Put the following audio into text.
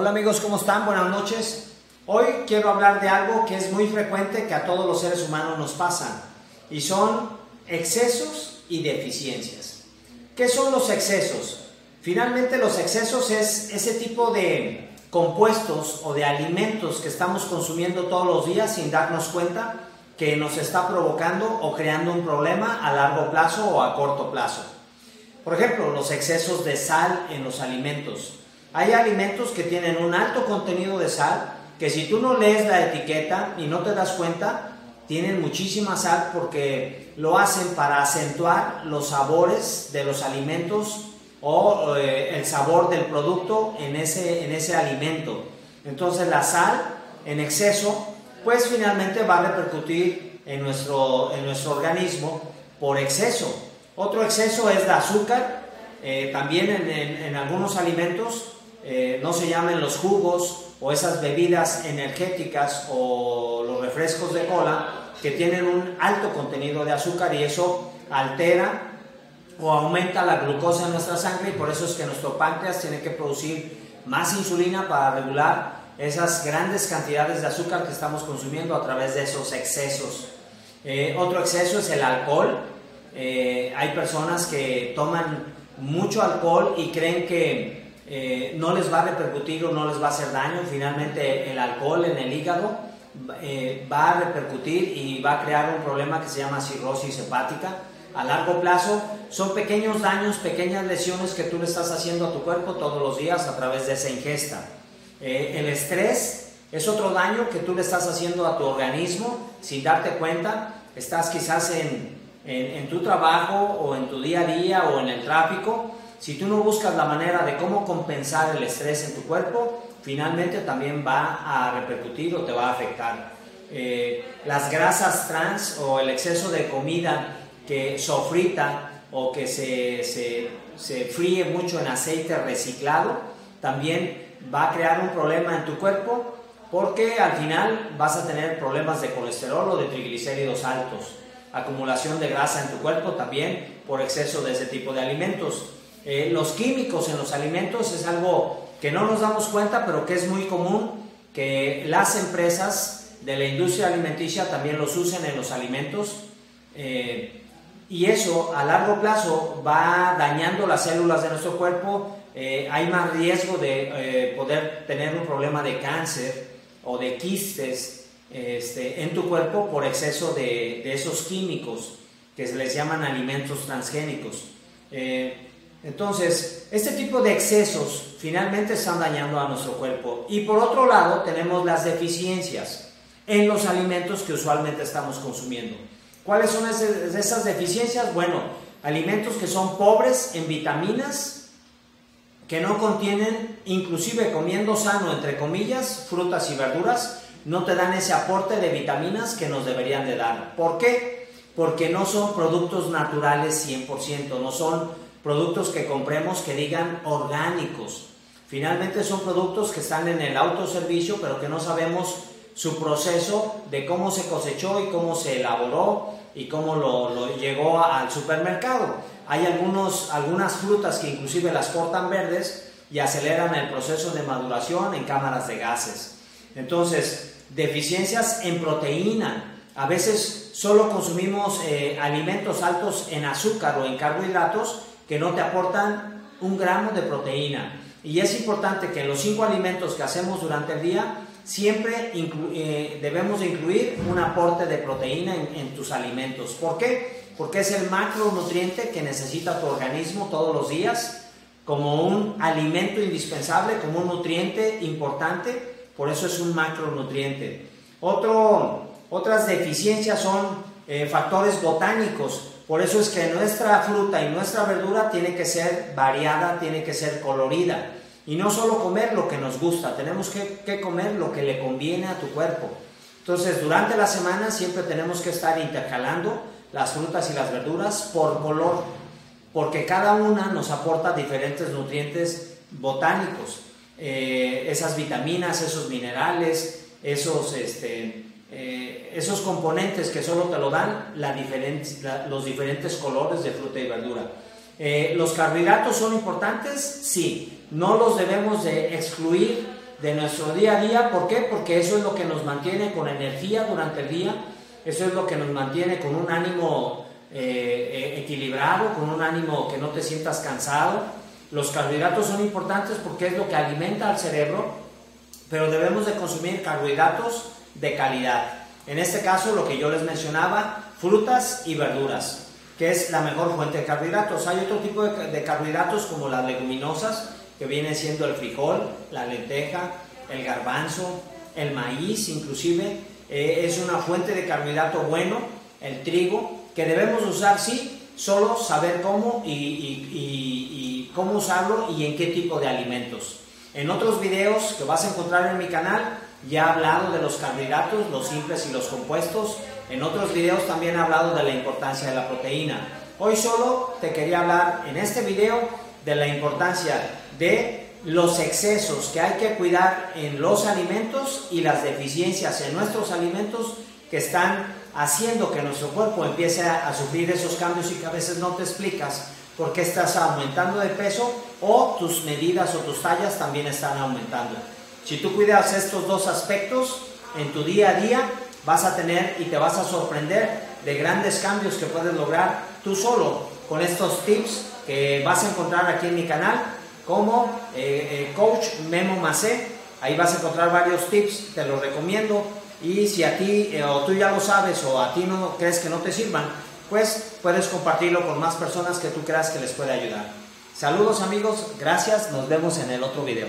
Hola amigos, ¿cómo están? Buenas noches. Hoy quiero hablar de algo que es muy frecuente que a todos los seres humanos nos pasan y son excesos y deficiencias. ¿Qué son los excesos? Finalmente los excesos es ese tipo de compuestos o de alimentos que estamos consumiendo todos los días sin darnos cuenta que nos está provocando o creando un problema a largo plazo o a corto plazo. Por ejemplo, los excesos de sal en los alimentos. Hay alimentos que tienen un alto contenido de sal que si tú no lees la etiqueta y no te das cuenta, tienen muchísima sal porque lo hacen para acentuar los sabores de los alimentos o eh, el sabor del producto en ese, en ese alimento. Entonces la sal en exceso, pues finalmente va a repercutir en nuestro, en nuestro organismo por exceso. Otro exceso es de azúcar, eh, también en, en, algunos alimentos, eh, no se llamen los jugos o esas bebidas energéticas o los refrescos de cola que tienen un alto contenido de azúcar y eso altera o aumenta la glucosa en nuestra sangre y por eso es que nuestro páncreas tiene que producir más insulina para regular esas grandes cantidades de azúcar que estamos consumiendo a través de esos excesos. Eh, otro exceso es el alcohol. Eh, hay personas que toman mucho alcohol y creen que eh, no les va a repercutir o no les va a hacer daño. Finalmente el alcohol en el hígado va a repercutir y va a crear un problema que se llama cirrosis hepática a largo plazo son pequeños daños, pequeñas lesiones que tú le estás haciendo a tu cuerpo todos los días a través de esa ingesta. Eh, el estrés es otro daño que tú le estás haciendo a tu organismo sin darte cuenta. Estás quizás en, en, tu trabajo o en tu día a día o en el tráfico. Si tú no buscas la manera de cómo compensar el estrés en tu cuerpo, finalmente también va a repercutir o te va a afectar. Eh, las grasas trans o el exceso de comida que sofrita o que se, se, se, fríe mucho en aceite reciclado, también va a crear un problema en tu cuerpo porque al final vas a tener problemas de colesterol o de triglicéridos altos, acumulación de grasa en tu cuerpo también por exceso de ese tipo de alimentos. Eh, los químicos en los alimentos es algo que no nos damos cuenta, pero que es muy común que las empresas de la industria alimenticia también los usen en los alimentos. Eh, y eso a largo plazo va dañando las células de nuestro cuerpo, eh, hay más riesgo de eh, poder tener un problema de cáncer o de quistes este, en tu cuerpo por exceso de, esos químicos que se les llaman alimentos transgénicos. Eh, entonces, este tipo de excesos finalmente están dañando a nuestro cuerpo. Y por otro lado, tenemos las deficiencias en los alimentos que usualmente estamos consumiendo. ¿Cuáles son esas deficiencias? Bueno, alimentos que son pobres en vitaminas, que no contienen, inclusive comiendo sano, entre comillas, frutas y verduras, no te dan ese aporte de vitaminas que nos deberían de dar. ¿Por qué? Porque no son productos naturales 100%, no son productos que compremos que digan orgánicos. Finalmente son productos que están en el autoservicio, pero que no sabemos su proceso de cómo se cosechó y cómo se elaboró y cómo lo, llegó al supermercado. Hay algunos, algunas frutas que inclusive las cortan verdes y aceleran el proceso de maduración en cámaras de gases. Entonces, deficiencias en proteína. A veces solo consumimos eh, alimentos altos en azúcar o en carbohidratos que no te aportan un gramo de proteína. Y es importante que los cinco alimentos que hacemos durante el día siempre eh, debemos incluir un aporte de proteína en, tus alimentos. ¿Por qué? Porque es el macronutriente que necesita tu organismo todos los días como un alimento indispensable, como un nutriente importante, por eso es un macronutriente. Otro, otras deficiencias son eh, factores botánicos, por eso es que nuestra fruta y nuestra verdura tiene que ser variada, tiene que ser colorida. Y no solo comer lo que nos gusta, tenemos que, comer lo que le conviene a tu cuerpo. Entonces, durante la semana siempre tenemos que estar intercalando las frutas y las verduras por color, porque cada una nos aporta diferentes nutrientes botánicos, eh, esas vitaminas, esos minerales, esos, este, eh, esos componentes que solo te lo dan la los diferentes colores de fruta y verdura. Eh, ¿Los carbohidratos son importantes? Sí, no los debemos de excluir de nuestro día a día. ¿Por qué? Porque eso es lo que nos mantiene con energía durante el día, eso es lo que nos mantiene con un ánimo eh, equilibrado, con un ánimo que no te sientas cansado. Los carbohidratos son importantes porque es lo que alimenta al cerebro, pero debemos de consumir carbohidratos de calidad. En este caso, lo que yo les mencionaba, frutas y verduras, que es la mejor fuente de carbohidratos. Hay otro tipo de, carbohidratos como las leguminosas, que viene siendo el frijol, la lenteja, el garbanzo, el maíz inclusive, eh, es una fuente de carbohidrato bueno, el trigo, que debemos usar, sí, solo saber cómo y, cómo usarlo y en qué tipo de alimentos. En otros videos que vas a encontrar en mi canal ya he hablado de los carbohidratos, los simples y los compuestos. En otros videos también he hablado de la importancia de la proteína. Hoy solo te quería hablar en este video de la importancia de los excesos que hay que cuidar en los alimentos y las deficiencias en nuestros alimentos que están haciendo que nuestro cuerpo empiece a, sufrir esos cambios y que a veces no te explicas por qué estás aumentando de peso o tus medidas o tus tallas también están aumentando. Si tú cuidas estos dos aspectos en tu día a día, vas a tener y te vas a sorprender de grandes cambios que puedes lograr tú solo con estos tips que vas a encontrar aquí en mi canal como eh, eh, Coach Memo Macé. Ahí vas a encontrar varios tips, te los recomiendo y si a ti eh, o tú ya lo sabes o a ti no crees que no te sirvan, pues puedes compartirlo con más personas que tú creas que les puede ayudar. Saludos amigos, gracias, nos vemos en el otro video.